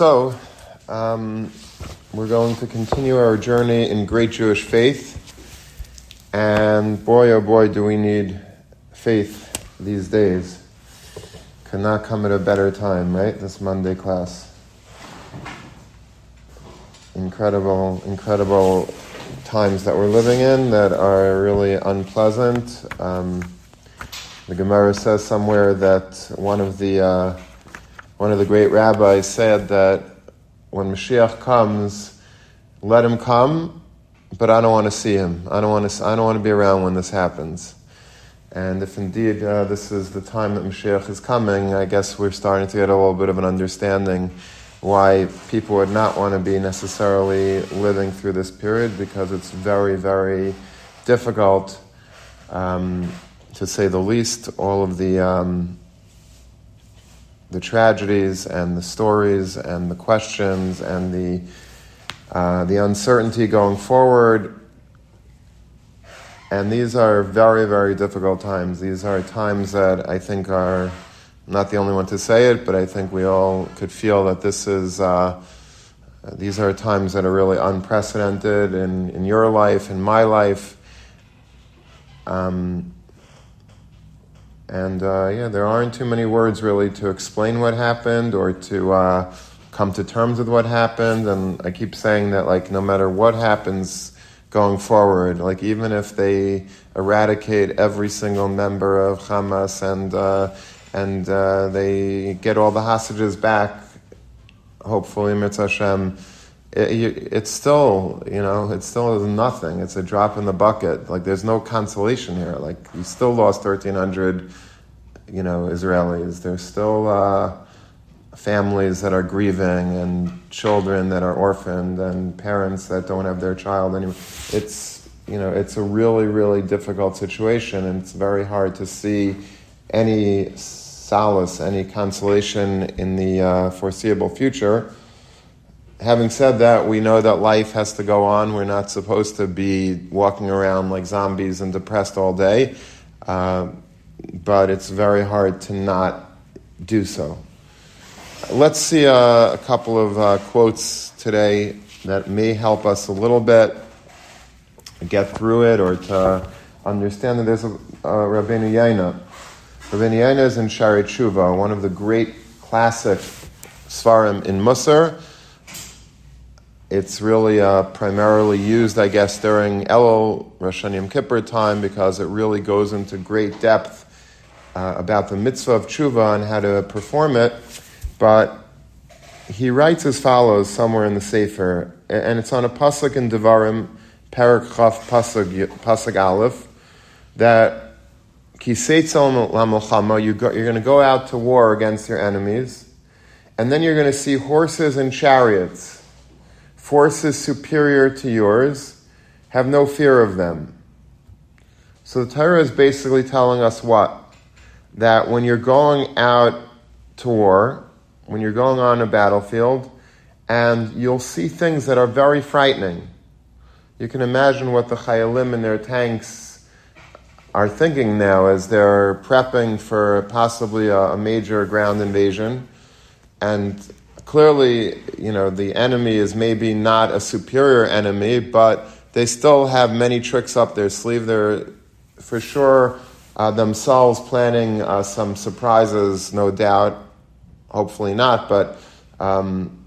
So, um, we're going to continue our journey in great Jewish faith. And boy, oh boy, do we need faith these days. Could not come at a better time, right? This Monday class. Incredible, incredible times that we're living in that are really unpleasant. Um, the Gemara says somewhere that one of the uh, one of the great rabbis said that when Mashiach comes, let him come, but I don't want to see him. I don't want to. I don't want to be around when this happens. And if indeed uh, this is the time that Mashiach is coming, I guess we're starting to get a little bit of an understanding why people would not want to be necessarily living through this period because it's very, very difficult, um, to say the least. All of the um, the tragedies and the stories and the questions and the uh, the uncertainty going forward. And these are very, very difficult times. These are times that I think are I'm not the only one to say it, but I think we all could feel that this is. Uh, these are times that are really unprecedented in, in your life, in my life. Um, and uh, yeah, there aren't too many words really to explain what happened or to uh, come to terms with what happened. And I keep saying that, like, no matter what happens going forward, like, even if they eradicate every single member of Hamas and uh, and uh, they get all the hostages back, hopefully, Mitzvah Hashem. It, it's still, you know, it still nothing. It's a drop in the bucket. Like there's no consolation here. Like you still lost 1,300, you know, Israelis. There's still uh, families that are grieving and children that are orphaned and parents that don't have their child anymore. It's, you know, it's a really, really difficult situation, and it's very hard to see any solace, any consolation in the uh, foreseeable future having said that, we know that life has to go on. We're not supposed to be walking around like zombies and depressed all day. Uh, but it's very hard to not do so. Let's see a, couple of uh, quotes today that may help us a little bit get through it or to understand that there's a, a Rabbeinu Yonah. Rabbeinu Yonah is in Sha'arei Teshuvah, one of the great classic Svarim in Musar it's really uh, primarily used, I guess, during Elul, Rosh Yom Kippur time because it really goes into great depth uh, about the mitzvah of tshuva and how to perform it. But he writes as follows somewhere in the Sefer, and it's on a pasuk in Devarim, Perak Chaf pasuk, pasuk Aleph, that kiseitzel lamilchama, you're going to go out to war against your enemies, and then you're going to see horses and chariots forces superior to yours, have no fear of them. So the Torah is basically telling us what? That when you're going out to war, when you're going on a battlefield, and you'll see things that are very frightening. You can imagine what the Chayalim in their tanks are thinking now as they're prepping for possibly a, a major ground invasion. And clearly, you know, the enemy is maybe not a superior enemy, but they still have many tricks up their sleeve. They're for sure uh, themselves planning uh, some surprises, no doubt. Hopefully not, but um,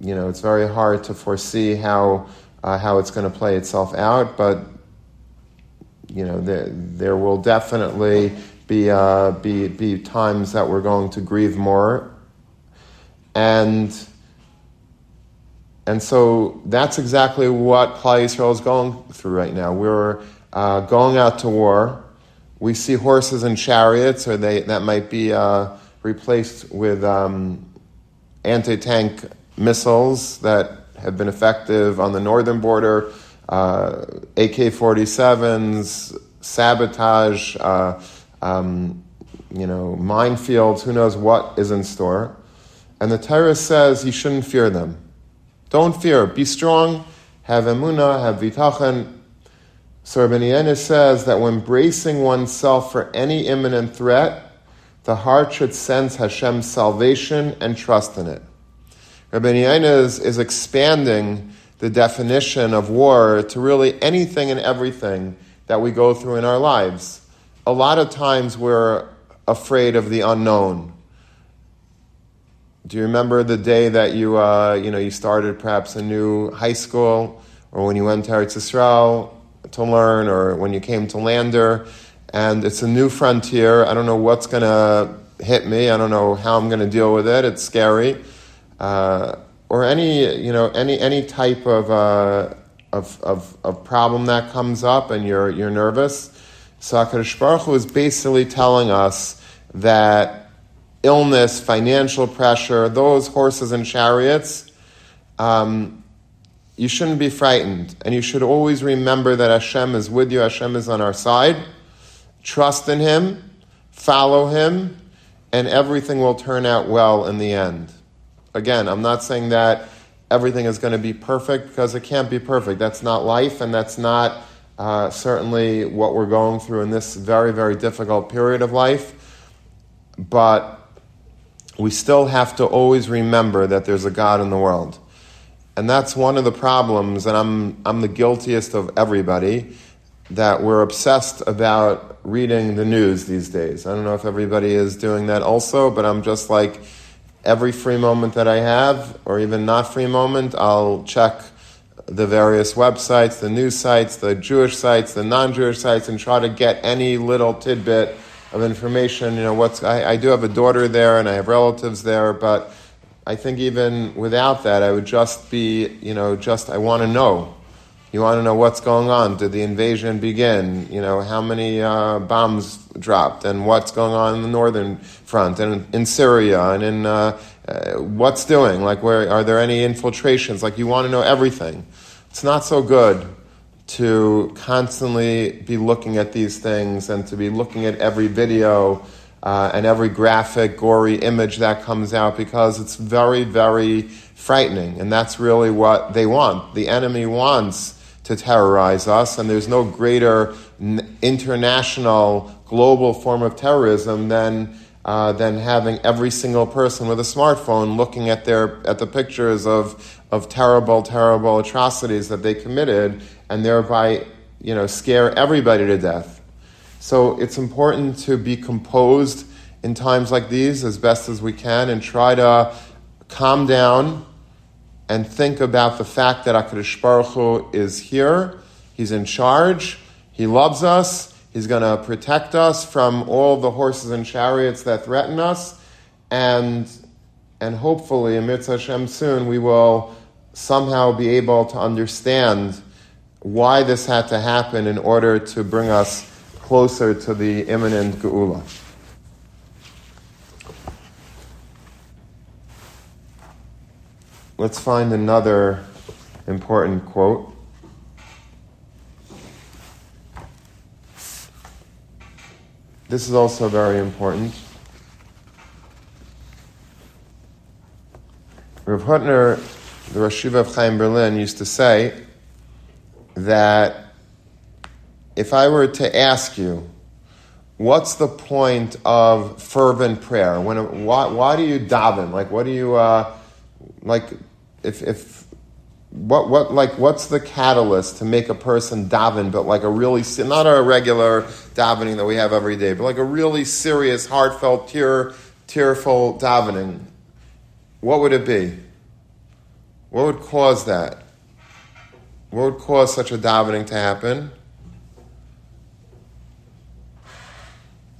you know, it's very hard to foresee how uh, how it's going to play itself out. But you know, there there will definitely be uh, be be times that we're going to grieve more and, and so that's exactly what Klal Yisrael is going through right now. We're uh, going out to war. We see horses and chariots, or they, that might be uh, replaced with um, anti tank missiles that have been effective on the northern border, uh, AK 47s, sabotage, uh, um, you know, minefields, who knows what is in store. And the Torah says you shouldn't fear them. Don't fear. Be strong. Have emunah. Have bitachon. So Rabbi says that when bracing oneself for any imminent threat, the heart should sense Hashem's salvation and trust in it. Rabbi Yonah is, is expanding the definition of war to really anything and everything that we go through in our lives. A lot of times we're afraid of the unknown. Do you remember the day that you, uh, you know, you started perhaps a new high school, or when you went to Eretz Yisrael to learn, or when you came to Lander, and it's a new frontier. I don't know what's going to hit me. I don't know how I'm going to deal with it. It's scary. Uh, or any, you know, any, any type of, uh, of, of, of, problem that comes up and you're, you're nervous. So HaKadosh Baruch Hu is basically telling us that illness, financial pressure, those horses and chariots, um, you shouldn't be frightened. And you should always remember that Hashem is with you, Hashem is on our side. Trust in Him, follow Him, and everything will turn out well in the end. Again, I'm not saying that everything is going to be perfect because it can't be perfect. That's not life, and that's not uh, certainly what we're going through in this very, very difficult period of life. But we still have to always remember that there's a God in the world. And that's one of the problems, and I'm, I'm the guiltiest of everybody, that we're obsessed about reading the news these days. I don't know if everybody is doing that also, but I'm just like every free moment that I have, or even not free moment, I'll check the various websites, the news sites, the Jewish sites, the non-Jewish sites, and try to get any little tidbit of information. You know, what's I, I do have a daughter there, and I have relatives there, but I think even without that, I would just be, you know, just I want to know you want to know what's going on. Did the invasion begin? You know, how many uh, bombs dropped and what's going on in the northern front and in Syria and in uh, uh, what's doing? Like, where are there any infiltrations? Like, you want to know everything. It's not so good to constantly be looking at these things and to be looking at every video uh, and every graphic, gory image that comes out because it's very, very frightening. And that's really what they want. The enemy wants to terrorize us, and there's no greater international, global form of terrorism than. Uh, than having every single person with a smartphone looking at their at the pictures of of terrible, terrible atrocities that they committed, and thereby, you know, scare everybody to death. So it's important to be composed in times like these as best as we can, and try to calm down and think about the fact that HaKadosh Baruch Hu is here, He's in charge, He loves us, He's going to protect us from all the horses and chariots that threaten us, and, and hopefully, amidst Hashem soon, we will somehow be able to understand why this had to happen in order to bring us closer to the imminent Geula. Let's find another important quote. This is also very important. Rav Hutner, the Rosh of Chaim Berlin, used to say that if I were to ask you, what's the point of fervent prayer? When, why, why do you daven? Like, what do you, uh, like, if if what what like what's the catalyst to make a person daven, but like a really not a regular davening that we have every day, but like a really serious, heartfelt, tear tearful davening? What would it be? What would cause that? What would cause such a davening to happen?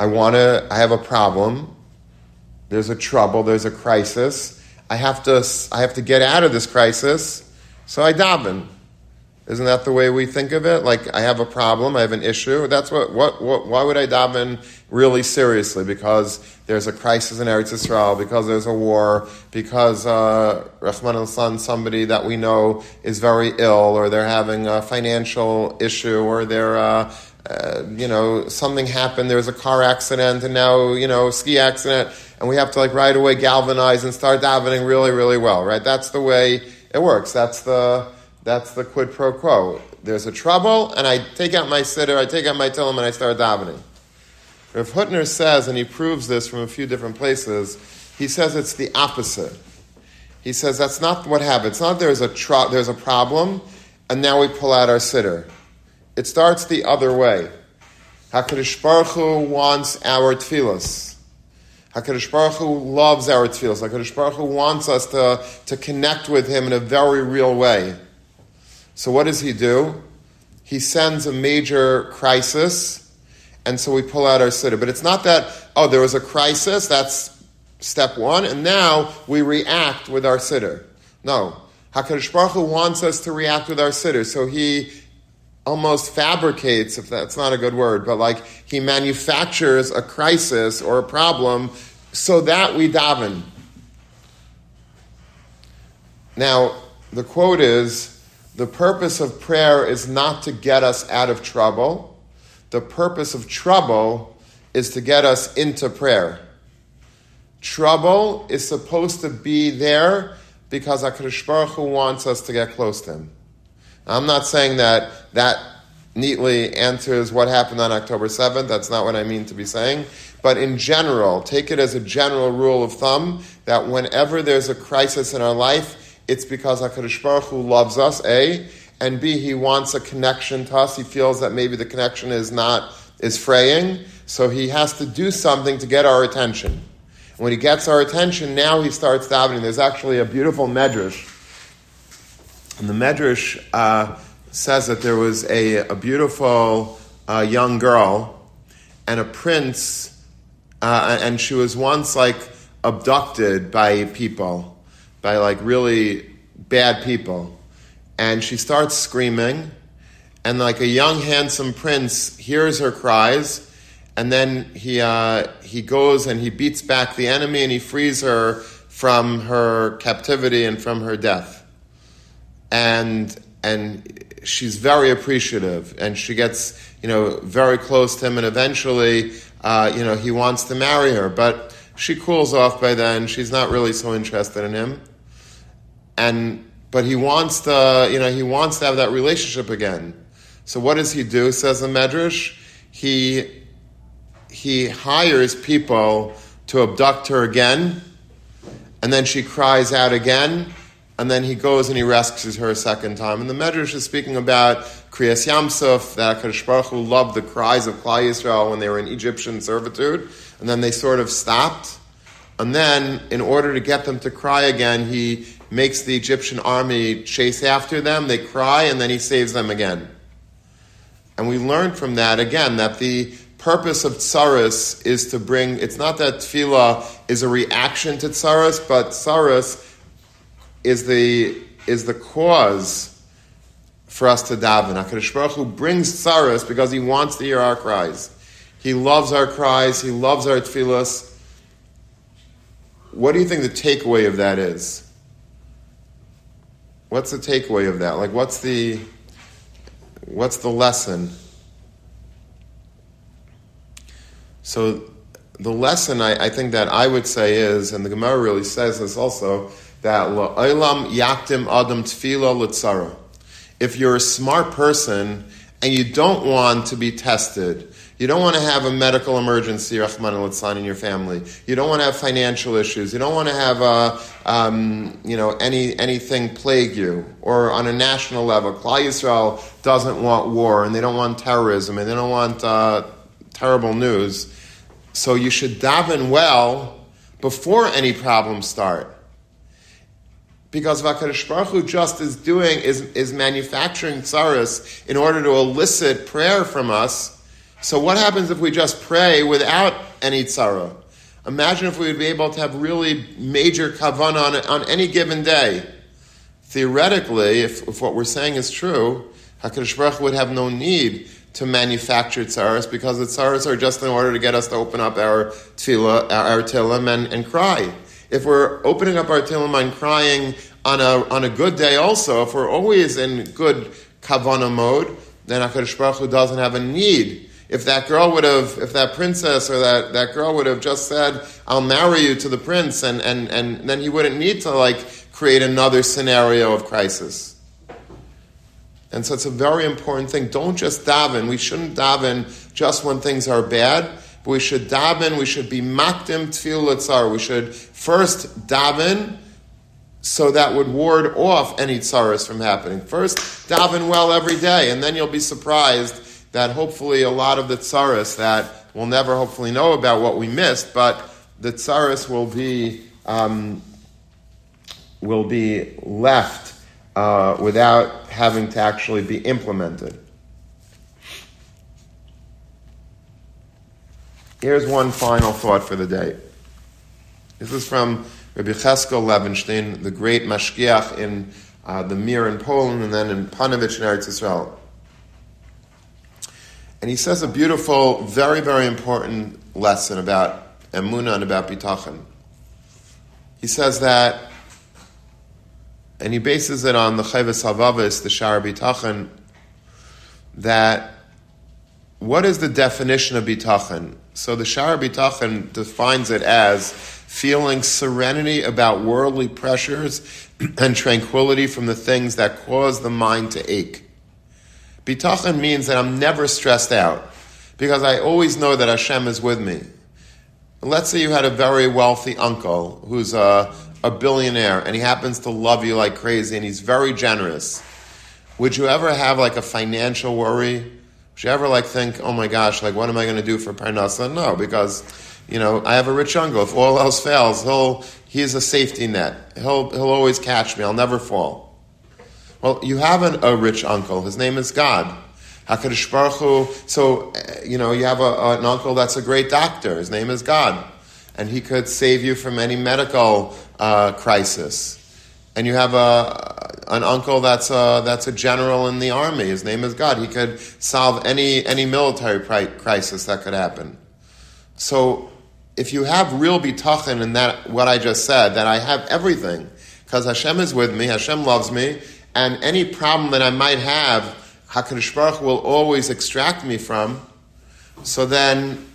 I want to. I have a problem. There's a trouble. There's a crisis I have to, I have to get out of this crisis, so I daven. Isn't that the way we think of it? Like, I have a problem, I have an issue. That's what, what, what why would I daven really seriously? Because there's a crisis in Eretz Israel, because there's a war, because, uh, Rahman al somebody that we know is very ill, or they're having a financial issue, or they're, uh, uh, you know, something happened, there was a car accident, and now, you know, ski accident and we have to like right away galvanize and start davening really, really well, right? That's the way it works. That's the that's the quid pro quo. There's a trouble, and I take out my siddur, I take out my Tehillim, and I start davening. Rav Hutner says, and he proves this from a few different places, he says it's the opposite. he says that's not what happens. It's not there's a tr- there's a problem, and now we pull out our siddur. It starts the other way. Hakadosh Baruch Hu wants our tefillas. Hakadosh Baruch Hu loves our tefillas. Hakadosh Baruch Hu wants us to, to connect with Him in a very real way. So what does He do? He sends a major crisis, and so we pull out our siddur. But it's not that oh there was a crisis. That's step one, and now we react with our siddur. No. HaKadosh Baruch Hu wants us to react with our siddur, so he almost fabricates, if that's not a good word, but like he manufactures a crisis or a problem so that we daven. Now, the quote is the purpose of prayer is not to get us out of trouble. The purpose of trouble is to get us into prayer. Trouble is supposed to be there because HaKadosh Baruch Hu wants us to get close to Him. I'm not saying that that neatly answers what happened on October 7th. That's not what I mean to be saying. But in general, take it as a general rule of thumb that whenever there's a crisis in our life, it's because HaKadosh Baruch Hu loves us, A, and B, He wants a connection to us. He feels that maybe the connection is not, is fraying, so He has to do something to get our attention. When he gets our attention, now he starts davening. There's actually a beautiful medrash. And the medrash uh, says that there was a, a beautiful uh, young girl and a prince, uh, and she was once like abducted by people, by like really bad people. And she starts screaming, and like a young, handsome prince hears her cries. And then he uh, he goes and he beats back the enemy and he frees her from her captivity and from her death. And and she's very appreciative. And she gets you know very close to him. And eventually uh, you know he wants to marry her. But she cools off by then. She's not really so interested in him and but he wants to you know he wants to have that relationship again so what does he do says the medrash he he hires people to abduct her again, and then she cries out again, and then he goes and he rescues her a second time. And the Medrash is speaking about Kriyas Yam Suf, that HaKadosh Baruch Hu loved the cries of Klal Yisrael when they were in Egyptian servitude, and then they sort of stopped. And then, in order to get them to cry again, he makes the Egyptian army chase after them. They cry, and then he saves them again. And we learn from that, again, that the purpose of tsaris is to bring, it's not that tefillah is a reaction to tsaris, but tsaris is the, is the cause for us to daven. HaKadosh Baruch Hu brings tsaris because he wants to hear our cries. He loves our cries, he loves our tefillahs. What do you think the takeaway of that is? What's the takeaway of that? Like, what's the, what's the lesson? So the lesson I, I, think that I would say is, and the Gemara really says this also, that la'olam yaktim adam tefila litzara. If you're a smart person and you don't want to be tested, you don't want to have a medical emergency, Rahman al in your family. You don't want to have financial issues. You don't want to have a, uh, um, you know, any anything plague you. Or on a national level, Klal Yisrael doesn't want war, and they don't want terrorism, and they don't want uh, terrible news. So you should daven well before any problems start. Because HaKadosh Baruch Hu just is doing, is, is manufacturing tsaras in order to elicit prayer from us. So what happens if we just pray without any tzara? Imagine if we would be able to have really major kavanah on, on any given day. Theoretically, if, if what we're saying is true, HaKadosh Baruch would have no need to manufacture tsaras because the tsaras are just in order to get us to open up our tefillah, our Tehillim and, and cry. If we're opening up our Tehillim and crying on a, on a good day also, if we're always in good kavana mode, then HaKadosh Baruch Hu doesn't have a need. If that girl would have, if that princess or that, that girl would have just said, I'll marry you to the prince, and, and, and then he wouldn't need to like create another scenario of crisis. And so it's a very important thing. Don't just daven. We shouldn't daven just when things are bad, but we should daven. We should be makdim tefillah tzar. We should first daven so that would ward off any tsaras from happening. First, daven well every day, and then you'll be surprised that hopefully a lot of the tsaras that we'll never hopefully know about what we missed, but the tsaras will be um, will be left uh, without having to actually be implemented. Here's one final thought for the day. This is from Rabbi Cheskel Levenstein, the great mashgiach in uh, the Mir in Poland and then in Ponevezh in Eretz Israel. And he says a beautiful, very, very important lesson about emuna and about bitachon. He says that, and he bases it on the Chovos HaLevavos, the Shar Bitachon, that what is the definition of bitachon? So the Shar Bitachon defines it as feeling serenity about worldly pressures and tranquility from the things that cause the mind to ache. Bitachon means that I'm never stressed out because I always know that Hashem is with me. Let's say you had a very wealthy uncle who's a, a billionaire and he happens to love you like crazy and he's very generous. Would you ever have like a financial worry? Would you ever like think, oh my gosh, like what am I going to do for Parnasa? No, because you know I have a rich uncle. If all else fails, he'll he's a safety net. He'll he'll always catch me. I'll never fall. Well, you have an, a rich uncle. His name is God. Hakadosh Baruch Hu. So you know you have a, an uncle that's a great doctor. His name is God, and he could save you from any medical uh, crisis. And you have a an uncle that's a, that's a general in the army. His name is God. He could solve any, any military crisis that could happen. So if you have real bitachon in that, what I just said, that I have everything, because Hashem is with me, Hashem loves me, and any problem that I might have, HaKadosh Baruch will always extract me from, so then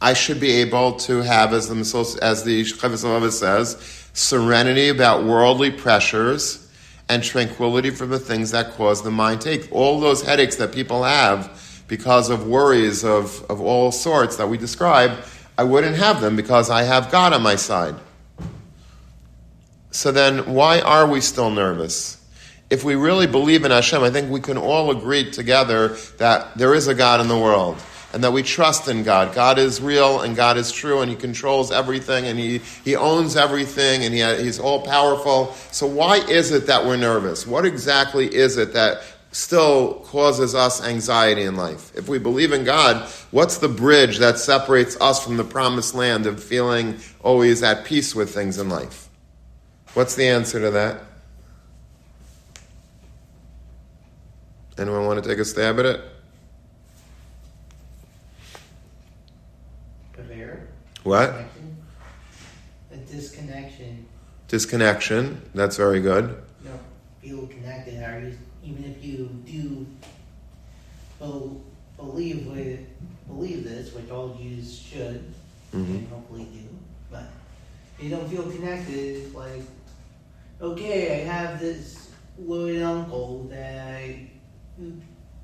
I should be able to have, as the as the says, serenity about worldly pressures, and tranquility from the things that cause the mind to ache. All those headaches that people have because of worries of, of all sorts that we describe, I wouldn't have them because I have God on my side. So then, why are we still nervous? If we really believe in Hashem, I think we can all agree together that there is a God in the world and that we trust in God. God is real and God is true and He controls everything and He, he owns everything and he, He's all powerful. So, why is it that we're nervous? What exactly is it that still causes us anxiety in life? If we believe in God, what's the bridge that separates us from the promised land of feeling always at peace with things in life? What's the answer to that? Anyone want to take a stab at it? What? A disconnection. Disconnection. That's very good. You know, feel connected. Are you, even if you do believe with, believe this, which all Jews should, mm-hmm. and hopefully do, but you don't feel connected. Like, okay, I have this Lloyd uncle that I,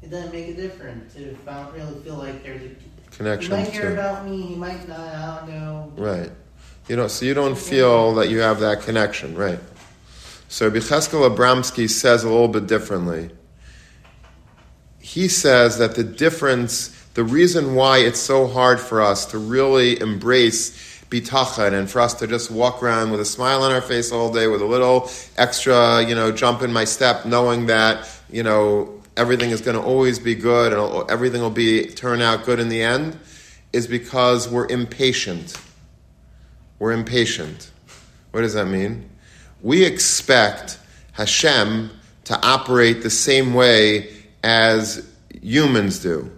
it doesn't make a difference if I don't really feel like there's a connection. He might hear about me. He might not. I don't know. Right. You know, so you don't feel that you have that connection, right? So Bicheskel Abramsky says a little bit differently. He says that the difference, the reason why it's so hard for us to really embrace bitachon and for us to just walk around with a smile on our face all day with a little extra, you know, jump in my step, knowing that, you know, everything is going to always be good and everything will be turn out good in the end is because we're impatient. We're impatient. What does that mean? We expect Hashem to operate the same way as humans do.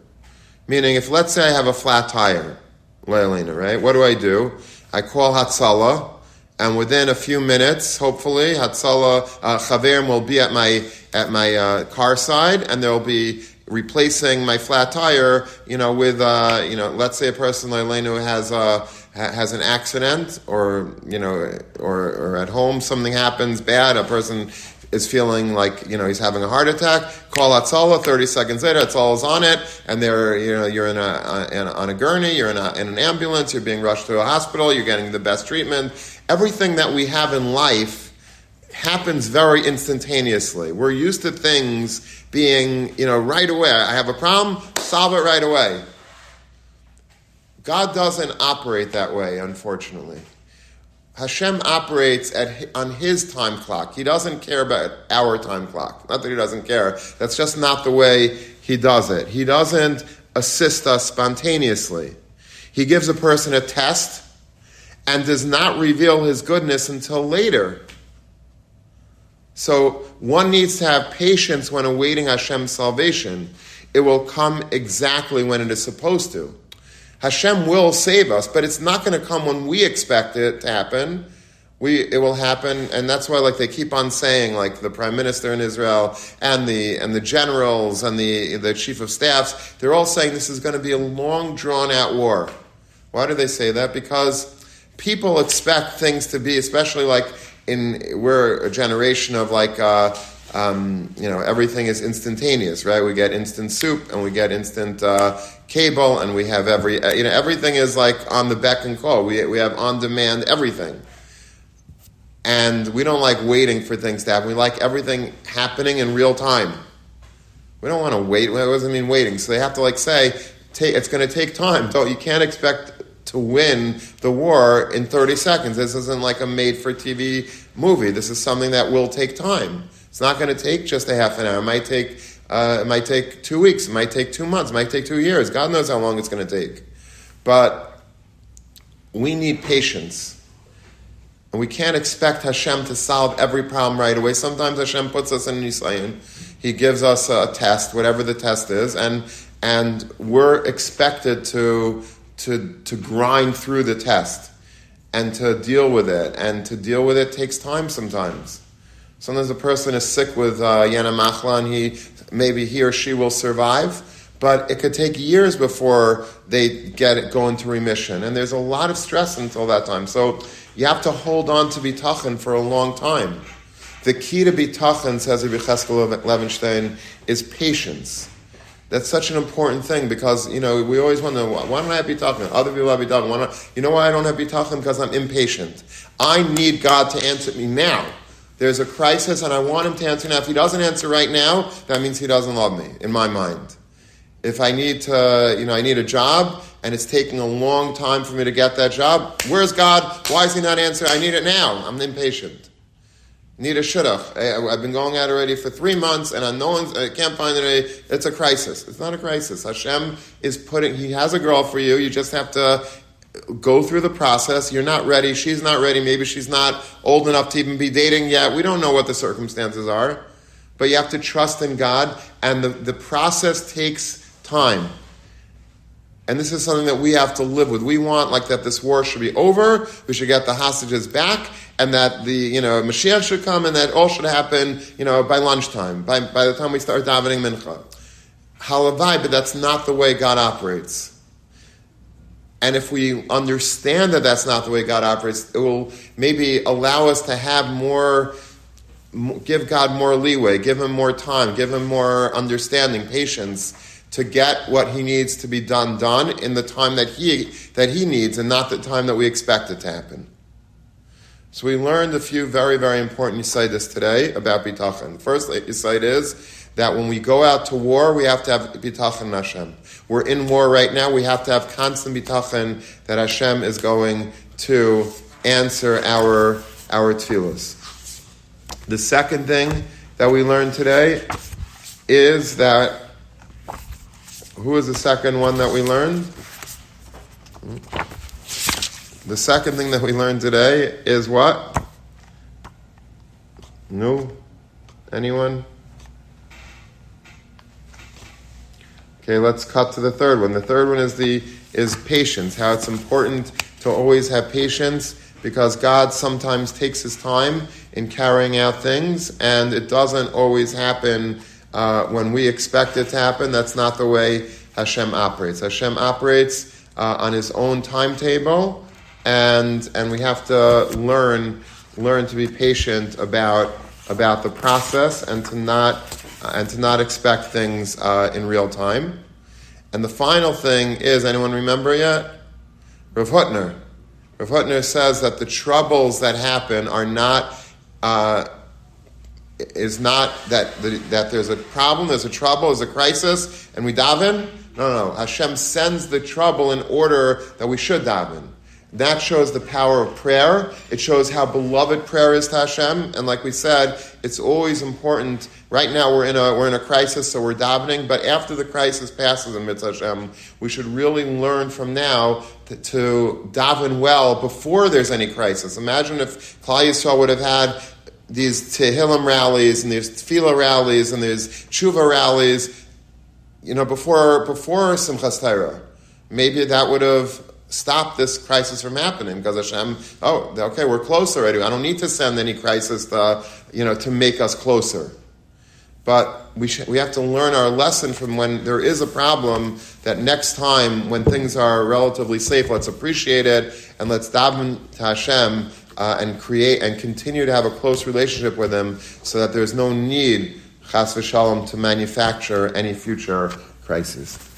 Meaning, if let's say I have a flat tire, Leilina, right? What do I do? I call Hatzalah, and within a few minutes, hopefully, Hatzalah uh, Chaverim will be at my at my uh, car side, and they'll be replacing my flat tire. You know, with uh, you know, let's say a person like Elena has a has an accident, or you know, or, or at home something happens bad. A person is feeling like you know he's having a heart attack. Call Hatzalah. Thirty seconds later, Hatzalah's on it, and they're you know you're in a, uh, in a on a gurney, you're in, a, in an ambulance, you're being rushed to a hospital, you're getting the best treatment everything that we have in life happens very instantaneously. We're used to things being, you know, right away. I have a problem, solve it right away. God doesn't operate that way, unfortunately. Hashem operates at, on his time clock. He doesn't care about our time clock. Not that he doesn't care. That's just not the way he does it. He doesn't assist us spontaneously. He gives a person a test and does not reveal his goodness until later. So one needs to have patience when awaiting Hashem's salvation. It will come exactly when it is supposed to. Hashem will save us, but it's not going to come when we expect it to happen. We, it will happen, and that's why, like they keep on saying, like the prime minister in Israel and the and the generals and the the chief of staffs, they're all saying this is going to be a long, drawn out war. Why do they say that? Because people expect things to be, especially like in we're a generation of like uh, um, you know everything is instantaneous, right? We get instant soup and we get instant uh, cable, and we have every uh, you know everything is like on the beck and call. We we have on demand everything. And we don't like waiting for things to happen. We like everything happening in real time. We don't want to wait. What does it mean waiting? So they have to like say, it's going to take time. So you can't expect to win the war in 30 seconds. This isn't like a made for TV movie. This is something that will take time. It's not going to take just a half an hour. It might take, uh, it might take two weeks. It might take two months. It might take two years. God knows how long it's going to take. But we need patience. And we can't expect Hashem to solve every problem right away. Sometimes Hashem puts us in Nisayon. He gives us a test, whatever the test is, and, and we're expected to to, to grind through the test and to deal with it. And to deal with it takes time sometimes. Sometimes a person is sick with uh, Yana and he, maybe he or she will survive, but it could take years before they get it, go into remission. And there's a lot of stress until that time. So you have to hold on to bitachon for a long time. The key to bitachon, says Rabbi Cheskel Levenstein, is patience. That's such an important thing because you know we always wonder why don't I have bitachon? Other people have bitachon. Why not? You know why I don't have bitachon? Because I'm impatient. I need God to answer me now. There's a crisis, and I want Him to answer now. If He doesn't answer right now, that means He doesn't love me in my mind. If I need to, you know, I need a job, and it's taking a long time for me to get that job. Where's God? Why is He not answering? I need it now. I'm impatient need a shidduch. I've been going out already for three months, and I no one's, I can't find it. It's a crisis. It's not a crisis. Hashem is putting. He has a girl for you. You just have to go through the process. You're not ready. She's not ready. Maybe she's not old enough to even be dating yet. We don't know what the circumstances are, but you have to trust in God, and the, the process takes time. And this is something that we have to live with. We want like that this war should be over. We should get the hostages back, and that the you know Mashiach should come, and that all should happen you know by lunchtime, by by the time we start davening mincha. Halavai, but that's not the way God operates. And if we understand that that's not the way God operates, it will maybe allow us to have more, give God more leeway, give Him more time, give Him more understanding, patience to get what he needs to be done done in the time that he that he needs and not the time that we expect it to happen. So we learned a few very, very important yisaidis today about bitachon. First yisaid is that when we go out to war, we have to have bitachon Hashem. We're in war right now. We have to have constant bitachon that Hashem is going to answer our our tefillas. The second thing that we learned today is that who was the second one that we learned? The second thing that we learned today is what? No? Anyone? Okay, let's cut to the third one. The third one is the is patience. How it's important to always have patience because God sometimes takes his time in carrying out things and it doesn't always happen uh, when we expect it to happen. That's not the way Hashem operates. Hashem operates uh, on His own timetable, and and we have to learn learn to be patient about about the process and to not and to not expect things uh, in real time. And the final thing is, anyone remember yet? Rav Hutner. Rav Hutner says that the troubles that happen are not uh, is not that the, that there's a problem, there's a trouble, there's a crisis, and we daven. No, no, Hashem sends the trouble in order that we should daven. That shows the power of prayer. It shows how beloved prayer is to Hashem. And like we said, it's always important. Right now we're in a we're in a crisis, so we're davening. But after the crisis passes in Mitzvah Hashem, we should really learn from now to, to daven well before there's any crisis. Imagine if Klal Yisrael would have had these Tehillim rallies and these Tefillah rallies and these Tshuva rallies, you know, before before Simchas Torah. Maybe that would have stop this crisis from happening because Hashem, oh, okay, we're close already. I don't need to send any crisis to, you know, to make us closer. But we, sh- we have to learn our lesson from when there is a problem that next time when things are relatively safe, let's appreciate it and let's daven to Hashem uh, and create and continue to have a close relationship with Him so that there's no need, chas v'shalom, to manufacture any future crisis.